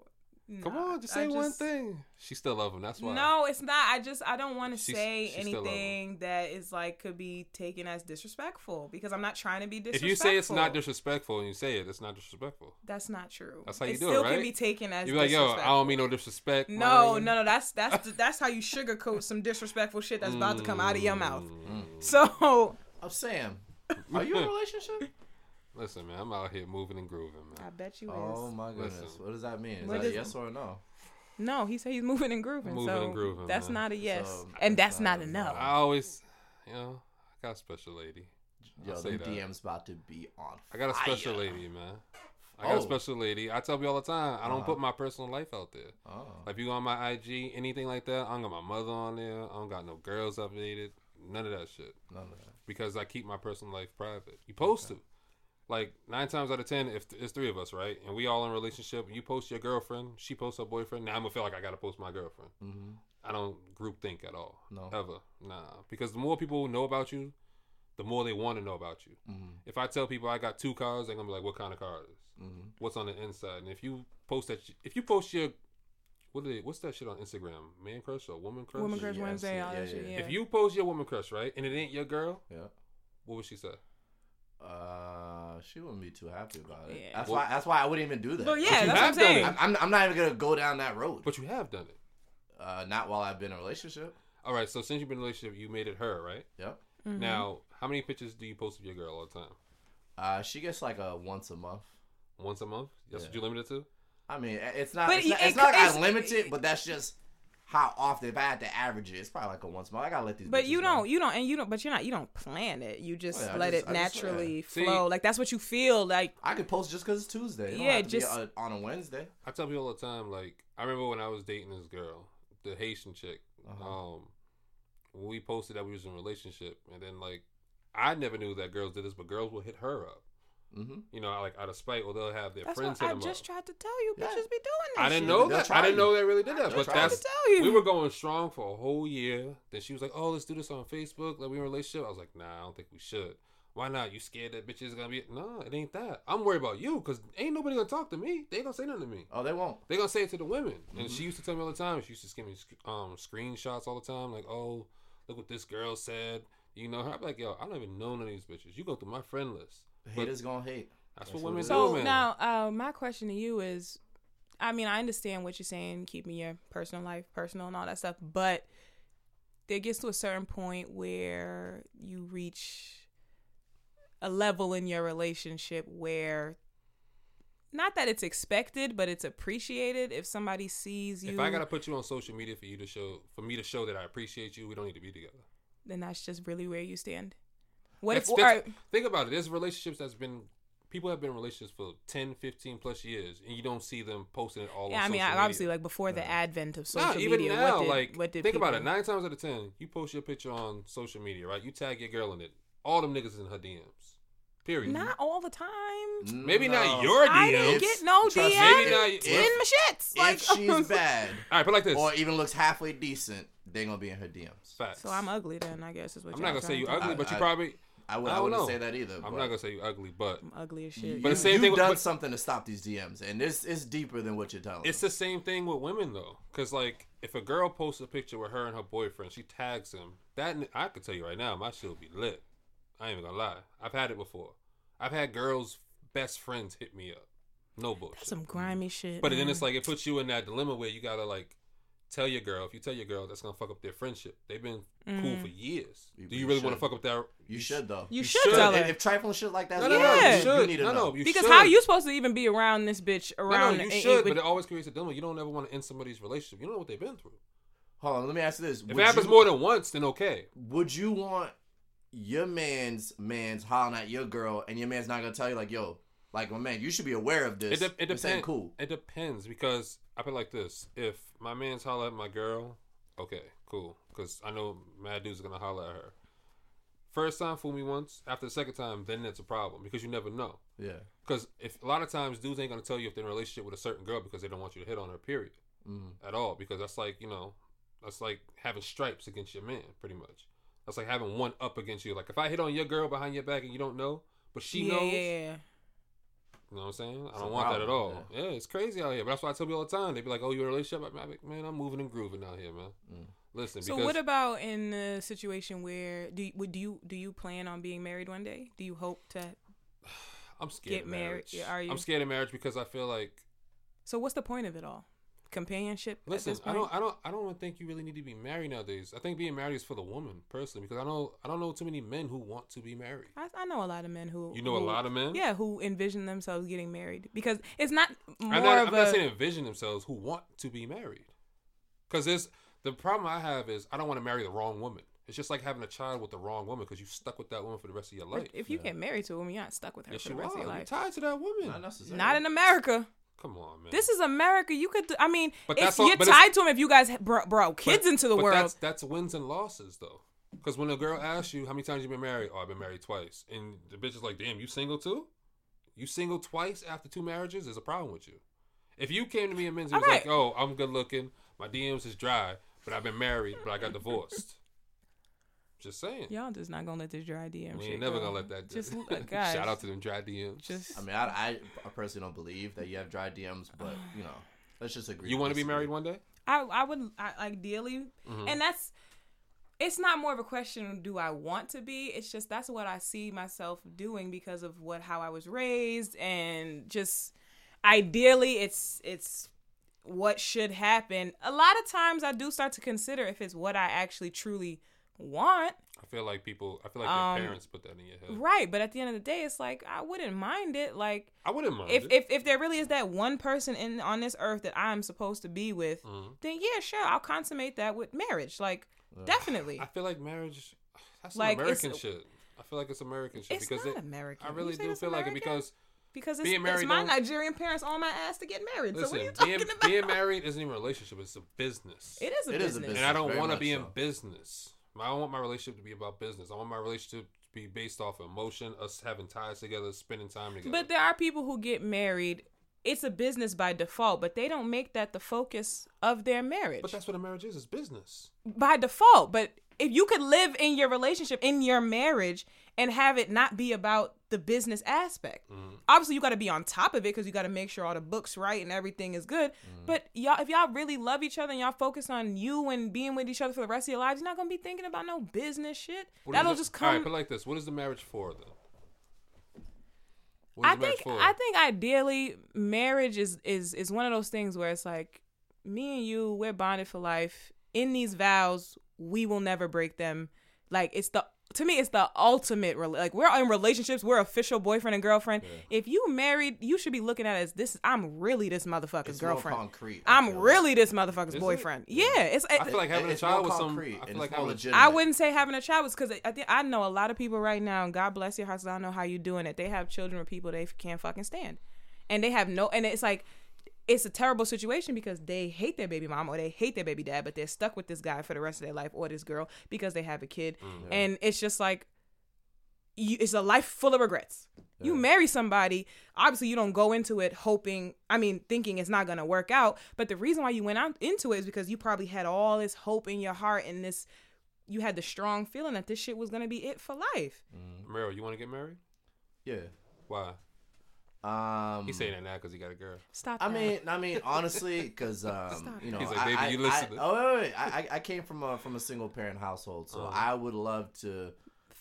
Come on, just I say one thing. She still love him. That's why. No, it's not. I just I don't want to say she anything that is like could be taken as disrespectful because I'm not trying to be disrespectful. If you say it's not disrespectful and you say it, it's not disrespectful. that's not true. That's how you it do it, still right? can be taken as You be like, yo, I disrespectful. don't mean no disrespect. No, no, no. That's that's that's how you sugarcoat some disrespectful shit that's about to come out of your mouth. Mm. So I'm Sam, are you in a relationship? Listen, man, I'm out here moving and grooving, man. I bet you is. Oh my goodness. Listen. What does that mean? Is What that a does- yes or a no? No, he said he's moving and grooving. Moving so and grooving, that's man. not a yes, So, and that's that's not not a a no. no. I always, you know, I got a special lady. Yo, I'll say them that. DMs about to be on. I got a special fire. lady, man. I got Oh. a special lady. I tell you all the time, I don't Uh-huh. put my personal life out there. Oh. Like, if you go on my IG, anything like that, I don't got my mother on there. I don't got no girls updated. None of that shit. None of that. Because I keep my personal life private. You supposed to. Like, nine times out of ten, if it's three of us, right? And we all in a relationship, you post your girlfriend, she posts her boyfriend. Now I'm going to feel like I got to post my girlfriend. Mm-hmm. I don't group think at all. No. Ever. Nah. Because the more people know about you, the more they want to know about you. Mm-hmm. If I tell people I got two cars, they're gonna be like, "What kind of car is? Mm-hmm. What's on the inside?" And if you post that, if you post your, what is it, what's that shit on Instagram? Man crush or woman crush? Woman Crush Yeah, Wednesday, all yeah, that yeah. Yeah. If you post your woman crush, right, and it ain't your girl, Yeah. what would she say? Uh, she wouldn't be too happy about it. Yeah. That's Well- why. That's why I wouldn't even do that. But you yeah, that's what I'm saying. I'm, I'm, I'm not even gonna go down that road. But you have done it. Uh, not while I've been in a relationship. All right. So since you've been in a relationship, you made it her, right? Yep. Mhm. Now, how many pictures do you post of your girl all the time? Uh, she gets like a once a month. Once a month? That's what you limit it to? I mean, it's not. But it's it- not, it it's not could- like I limit it, but that's just how often. If I had to average it, it's probably like a once a month. I gotta let these. But you don't, you don't, and you don't, but you're not, you don't plan it. You just Oh, yeah, let just- it I just- naturally yeah. See- flow. like that's what you feel like. I could post just because it's Tuesday. It don't Yeah, have to just- be, uh, on a Wednesday. I tell people all the time, like, I remember when I was dating this girl, the Haitian chick. Uh-huh. Um, we posted that we was in a relationship, and then like I never knew that girls did this, but girls will hit her up. Mm-hmm. You know, like out of spite, or they'll have their That's friends what hit I them just up. tried to tell you. Yeah. Bitches be doing this. I didn't shit. know that. I didn't know they really did that. They'll But try that's to tell you. we were going strong for a whole year. Then she was like, "Oh, let's do this on Facebook. Like we in a relationship." I was like, "Nah, I don't think we should. Why not? You scared that bitch is gonna be? No, it ain't that. I'm worried about you because ain't nobody gonna talk to me. They ain't gonna say nothing to me. Oh, they won't. They gonna say it to the women. And Mm-hmm. she used to tell me all the time. She used to send me um screenshots all the time. Like, oh, look what this girl said. You know her? I'm like, yo, I don't even know none of these bitches. You go through my friend list. But Haters gonna hate. that's, That's what what women do, So man. now, uh, my question to you is, I mean, I understand what you're saying, keeping your personal life personal and all that stuff, but there gets to a certain point where you reach a level in your relationship where not that it's expected, but it's appreciated if somebody sees you. if I gotta put you on social media for you to show, for me to show that I appreciate you, we don't need to be together. then that's just really where you stand. What That's- if? that's- alright, Think about it. There's relationships that's been people have been in relationships for 10, 15 plus years, and you don't see them posting it all. yeah, on I mean, social I, media. obviously, like before the advent of social Nah, even media, now, what did, like what did think about it. Nine times out of ten, you post your picture on social media, right? You tag your girl in it. All them niggas is in her DMs. Period. Not all the time. Maybe No. not your DMs. I DMs. didn't get no DMs me, DM maybe not- in my shits. Like, If she's bad All right, but like this. or even looks halfway decent, they're gonna be in her DMs. Facts. so I'm ugly then. I guess is what I'm not gonna say you to- ugly, I- but you probably. I, would, I I, don't wouldn't know. say that either. I'm but not gonna say you ugly, but I'm ugly as You, shit. But the same you've thing with- done but- something to stop these DMs, and it's it's deeper than what you're telling. it's them. the same thing with women though. Cause like if a girl posts a picture with her and her boyfriend, she tags him. That I could tell you right now, my shit will be lit. I ain't even gonna lie. I've had it before. I've had girls' best friends hit me up. No bullshit. That's some grimy shit. But then it's like it puts you in that dilemma where you gotta like tell your girl. If you tell your girl, that's gonna fuck up their friendship. They've been cool for years. You- Do you you really want to fuck up that? you should though. you, you should, should. tell If, her if trifling shit like that, No, no, Yeah. no. you, You should. need to no, know. no. You because should. how are you supposed to even be around this bitch around? no, you eh, eh, should, with- but it always creates a dilemma. You don't ever want to end somebody's relationship. You don't know what they've been through. Hold on, let me ask you this: If Would it happens you- more than once, then okay. would you want your man's man's hollering at your girl, and your man's not gonna tell you like, yo, like my man, you should be aware of this. It, de- it depends. cool. It depends because I feel like this. If my man's holler at my girl, okay, cool. Because I know mad dudes are gonna holler at her. First time, fool me once. After the second time, then it's a problem because you never know. Yeah. Because if a lot of times dudes ain't gonna tell you if they're in a relationship with a certain girl because they don't want you to hit on her. Period. Mm. At all. Because that's like you know, that's like having stripes against your man. Pretty much. That's like having one up against you. Like if I hit on your girl behind your back and you don't know, but she yeah, knows. Yeah, yeah. You know what I'm saying? I don't a want that at all. problem, Yeah. it's crazy out here. But that's why I tell people all the time. They be like, "Oh, you're in a relationship?" I'm like, "Man, I'm moving and grooving out here, man." Mm. Listen, So because what about in the situation where do you, would do you do you plan on being married one day? Do you hope to? I'm scared get of married? marriage. Yeah, are you? I'm scared of marriage because I feel like So what's the point of it all? Companionship. at listen, this I don't, I don't, I don't think you really need to be married nowadays. I think being married is for the woman personally because I know, I don't know too many men who want to be married. I, I know a lot of men who You know a lot of men. Yeah, who envision themselves getting married because it's not more I'm not, of I'm a. not saying envision themselves who want to be married. Because there's the problem I have is I don't want to marry the wrong woman. It's just like having a child with the wrong woman because you stuck with that woman for the rest of your life. if you get married to a woman, you're not stuck with her yes, for the you rest are. of your You're tied to that woman. Not. Not in America. Come on, man. This is America. You could. do- I mean, But that's all- you're but tied to him if you guys brought, brought kids But- into the but world. That's, that's wins and losses though. Because when a girl asks you how many times you been married, oh, I've been married twice, and the bitch is like, damn, you single too? You single twice after two marriages? There's a problem with you. If you came to me and Minzy was Alright. like, oh, I'm good looking, my DMs is dry, but I've been married, but I got divorced. Just saying. Y'all just not gonna let this dry DM we shit ain't never go. gonna let that. Just uh, guys, shout out to them dry DMs. Just I mean, I, I, I personally don't believe that you have dry DMs, but you know, let's just agree. you want to be married one day? I I would I, ideally, Mhm. and that's it's not more of a question do I want to be. It's just that's what I see myself doing because of what how I was raised and just ideally it's it's what should happen. A lot of times I do start to consider if it's what I actually truly want. I feel like people. I feel like Um, your parents put that in your head. Right, but at the end of the day it's like I wouldn't mind it like I wouldn't mind. if, it. if if there really is that one person in on this earth that I'm supposed to be with, Mhm. then yeah, sure, I'll consummate that with marriage. Like definitely. I feel like marriage. That's Like, some American shit. I feel like it's American shit It's because not it, American. I really do it's feel like it American? because because it's, being it's married my Nigerian parents on my ass to get married. so listen, what are you talking being, about? being married isn't even a relationship; it's a business. it is a It is a business. and I don't want to much be in business. I don't want my relationship to be about business. I want my relationship to be based off emotion, us having ties together, spending time together. But there are people who get married. It's a business by default, but they don't make that the focus of their marriage But that's what a marriage is. It's business. by default. But if you could live in your relationship, in your marriage, and have it not be about the business aspect, Mm-hmm. obviously you got to be on top of it because you got to make sure all the books right and everything is good. Mm-hmm. But y'all, if y'all really love each other and y'all focus on you and being with each other for the rest of your lives, you're not gonna be thinking about no business shit. What That'll just All right, come. but like this, what is the marriage for then? I think for? I think ideally marriage is is is one of those things where it's like me and you we're bonded for life. In these vows, we will never break them. Like it's the to me it's the ultimate like we're in relationships, we're official boyfriend and girlfriend. If you married, you should be looking at it as this I'm really this motherfucker's It's more girlfriend. concrete, I I'm feel like. really this motherfucker's it? boyfriend. Yeah, it's I feel like having a child more with some. I feel like more legitimate. I wouldn't say having a child was because I think I know a lot of people right now, and God bless your hearts. I don't know how you're doing it. They have children with people they can't fucking stand, and they have no. And it's like it's a terrible situation because they hate their baby mom or they hate their baby dad, but they're stuck with this guy for the rest of their life or this girl because they have a kid, mm-hmm. and it's just like you, it's a life full of regrets. You marry somebody, obviously you don't go into it hoping, I mean, thinking it's not gonna work out. But the reason why you went out into it is because you probably had all this hope in your heart and this, you had the strong feeling that this shit was gonna be it for life. Mm-hmm. Meryl, you want to get married? Yeah. Why? Um, He's saying that now because he got a girl. Stop. I that. mean, I mean, honestly, because um, you know, He's like, I, "Baby, I- you I- listening." oh wait, wait, wait. I, I I came from a from a single parent household, so Uh-huh. I would love to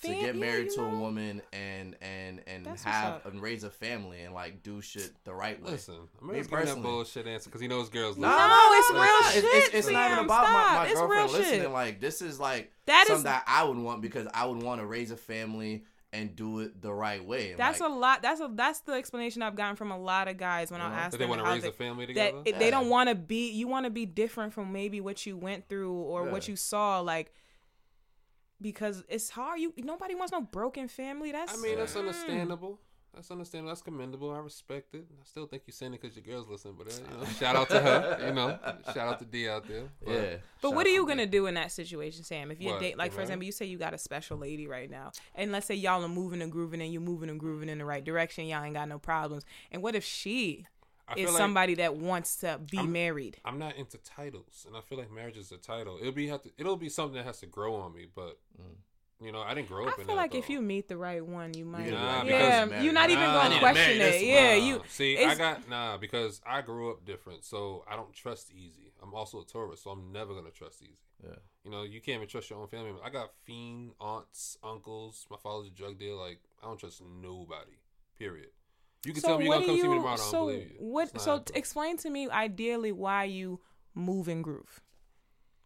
to get married you to a know. woman and and and That's have and raise a family and like do shit the right way. Listen, Meryl's giving that personally. bullshit answer because he knows girls. No, listen. no, No, it's real. It's, shit, it's, it's not even about my, stop. my It's girlfriend real shit. listening. Like this is like That is- something that I would want because I would want to raise a family and do it the right way. And, That's like, a lot. That's a that's the explanation I've gotten from a lot of guys when I Uh-huh. ask That they them want to how raise they, a family that together. it, they don't want to be. You want to be different from maybe what you went through or what you saw. Like because it's hard. You nobody wants no broken family. That's I mean, that's Mm. understandable. That's understandable. That's commendable. I respect it. I still think you're saying it because your girls listen, but uh, you know, shout out to her. You know, shout out to D out there. But yeah. But what are you gonna them. do in that situation, Sam? If you date, like get for married? example, you say you got a special lady right now, and let's say y'all are moving and grooving, and you're moving and grooving in the right direction, y'all ain't got no problems. And what if she is like somebody that wants to be I'm- married? I'm not into titles, and I feel like marriage is a title. It'll be have to, it'll be something that has to grow on me, but you know, I didn't grow I up in feel that. like if you meet the right one, you might. get Nah, yeah, because- you're not even Nah, gonna question marry it. this Yeah, Nah. you. see. I got nah because I grew up different, so I don't trust easy. I'm also a Taurus, so I'm never gonna trust easy. Yeah. You know, you can't even trust your own family. members. I got fiend aunts, uncles. My father's a drug dealer. Like I don't trust nobody. Period. You can tell me you're gonna come see me tomorrow. I don't so believe you. what? So t- happening. explain to me ideally why you move and groove.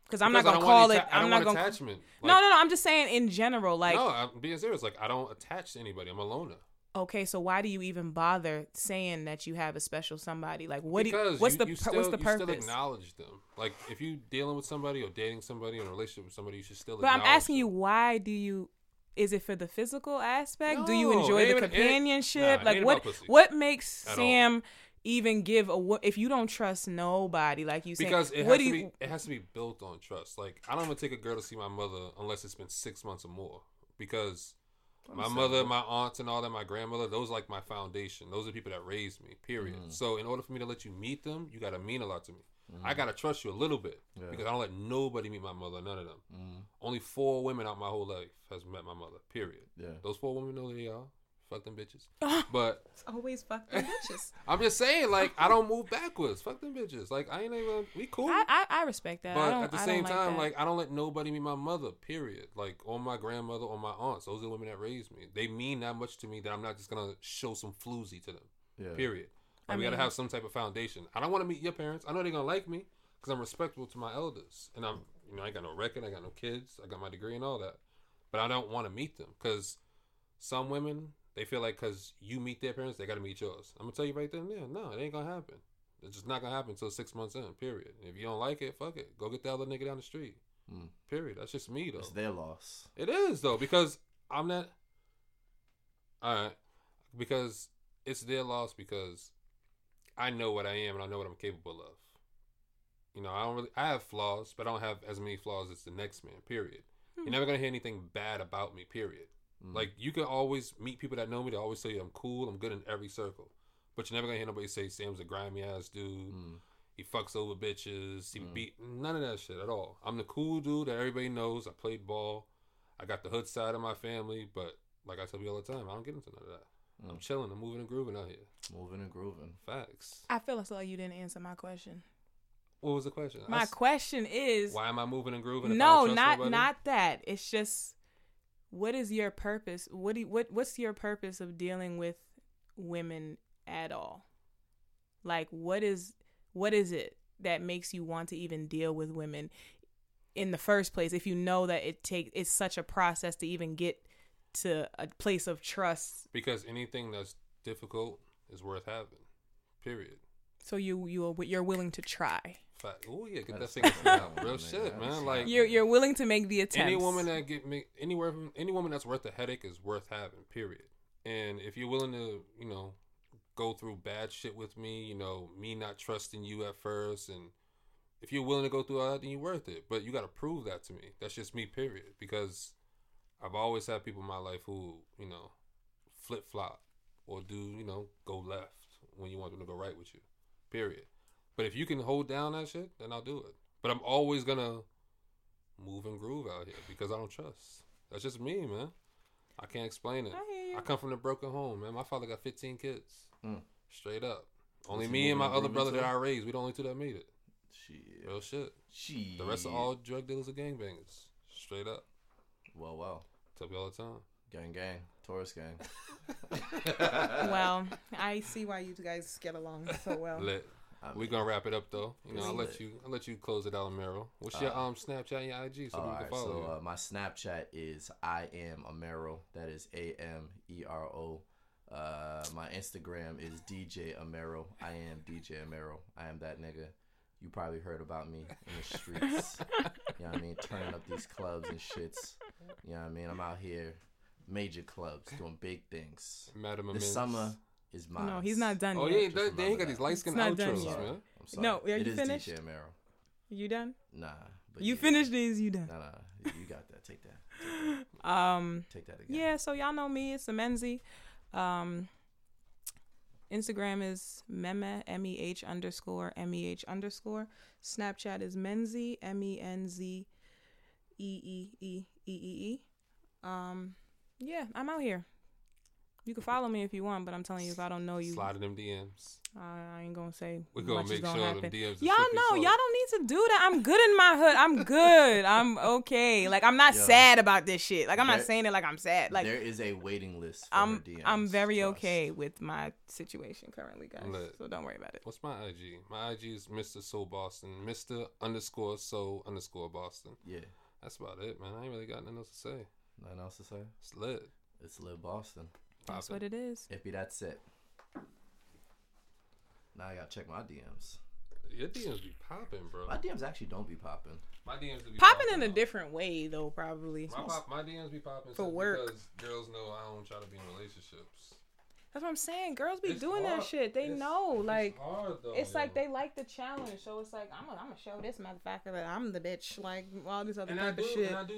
Because I'm Because not gonna call it. I'm don't gonna. attachment. no, Like, no, no. I'm just saying in general. Like, no, I'm being serious. Like I don't attach to anybody. I'm a loner. okay, so why do you even bother saying that you have a special somebody? Like, what do you, because what's you, the you still, what's the you still purpose? acknowledge them. Like if you dealing with somebody or dating somebody in a relationship with somebody, you should still. But I'm asking you, why do you? Is it for the physical aspect? do you enjoy the ain't even- it ain't- companionship? nah, like what? What makes Sam all. Sam even give a? If you don't trust nobody, like you said, because it what has do to you? be it has to be built on trust. Like I don't even take a girl to see my mother unless it's been six months or more. Because my mother, my aunts, and all that, my grandmother, those are like my foundation. Those are people that raised me. Period. Mm. So in order for me to let you meet them, you got to mean a lot to me. I gotta trust you a little bit Mm. Yeah. because I don't let nobody meet my mother. None of them. Mm. Only four women out my whole life has met my mother. Period. Yeah. Those four women know who they are. Fuck them bitches. But It's always fuck them bitches. I'm just saying, like, I don't move backwards. Fuck them bitches. Like, I ain't even. We cool. I, I I respect that. I but don't, at the I same don't time, that. like, I don't let nobody meet my mother. Period. Like, or my grandmother or my aunts. Those are the women that raised me. They mean that much to me that I'm not just gonna show some floozy to them. Yeah. Period. Like, I we gotta have some type of foundation. I don't want to meet your parents. I know they're gonna like me because I'm respectful to my elders, and I'm, you know, I ain't got no record. I got no kids. I got my degree and all that. But I don't want to meet them because some women they feel like because you meet their parents, they got to meet yours. I'm gonna tell you right then and there, no, it ain't gonna happen. It's just not gonna happen until six months in. Period. And if you don't like it, fuck it. Go get the other nigga down the street. Mm. Period. That's just me though. It's their loss. It is though because I'm not. All right, because it's their loss because I know what I am and I know what I'm capable of. You know, I don't really. I have flaws, but I don't have as many flaws as the next man. Period. You're never gonna hear anything bad about me. Period. Like you can always meet people that know me. They always tell you I'm cool. I'm good in every circle. But you're never gonna hear nobody say Sam's a grimy ass dude. Mm. He fucks over bitches. He Mm. beat none of that shit at all. I'm the cool dude that everybody knows. I played ball. I got the hood side of my family, but like I tell you all the time, I don't get into none of that. I'm Mm. chilling. I'm moving and grooving out here. Moving and grooving. Facts. I feel as though you didn't answer my question. What was the question? My s- question is why am I moving and grooving? if I no, don't trust not nobody? not that. It's just what is your purpose? What do you, what what's your purpose of dealing with women at all? Like what is what is it that makes you want to even deal with women in the first place if you know that it take it's such a process to even get to a place of trust. because anything that's difficult is worth having. Period. So you you are, you're willing to try. Fact. Oh yeah, get that That's- thing out. Yeah, Real shit, that's- man. Like You're you're willing to make the attempt. any woman that get me anywhere from any woman that's worth a headache is worth having. Period. And if you're willing to, you know, go through bad shit with me, you know, me not trusting you at first, and if you're willing to go through all that, then you're worth it. But you got to prove that to me. That's just me. Period. Because I've always had people in my life who, you know, flip flop or do, you know, go left when you want them to go right with you. Period. But if you can hold down that shit, then I'll do it. But I'm always gonna move and groove out here because I don't trust. That's just me, man. I can't explain it. I. I come from a broken home, man. My father got 15 kids, Mm. straight up. Only he me and my other brother grooving that? I raised. We the only two that made it. Shit. Real shit. Shit. The rest are all drug dealers and gangbangers. Straight up. Well, well. Tell you all the time. Gang, gang. Taurus gang. well, I see why you guys get along so well. Lit. I mean, gonna wrap it up though. You know, I'll let you. I'll let you close it out, Mero. What's your Uh, um Snapchat and your IG so we can follow so you? uh, my Snapchat is I am Amero. That is A M E R O. Uh, my Instagram is DJ Amero. I am DJ Amero. I am that nigga. You probably heard about me in the streets. you know what I mean? Turning up these clubs and shits. You know what I mean? I'm out here, major clubs, doing big things. Madam This summer is mine. No, he's not done Oh, yet. he ain't Just done. Then he got these light skin It's not done outros, yet. man. I'm sorry. No, are It you is finished? DJ Amero. You done? Nah. But You yeah. finished these? You done? Nah, nah. You got that. Take that. Um, Take that again. yeah. So y'all know me. It's Amenzi. Um, Instagram is meme m e h underscore m e h underscore. Snapchat is menzi m e n z e e e e e e. Um, yeah, I'm out here. You can follow me if you want, but I'm telling you, if I don't know you, Slide in them DMs. I ain't gonna say We gonna much is gonna sure happen. them DMs. Y'all know, flowing. y'all don't need to do that. I'm good in my hood. I'm good. I'm okay. Like I'm not Yo. sad about this shit. Like I'm not saying it like I'm sad. Like there is a waiting list. For I'm DMs, I'm very trust. okay with my situation currently, guys. Lit. So don't worry about it. What's my IG? My IG is Mr. Soul Boston. Mr. underscore Soul underscore Boston. Yeah. That's about it, man. I ain't really got nothing else to say. Nothing else to say. It's lit. It's lit Boston. That's Poppin'. what it is. If that's it. Now I gotta check my DMs. Your DMs be popping, bro. My DMs actually don't be popping. My DMs be Popping in a though. different way though, probably. My, pop, my DMs be popping For work. because girls know I don't try to be in relationships. That's what I'm saying. Girls be It's doing hard. that shit. They It's- know, it's like. hard, though, It's like they like the challenge, so it's like I'm gonna, I'm gonna show this motherfucker that I'm the bitch, like all this other and I type do, of shit. and I do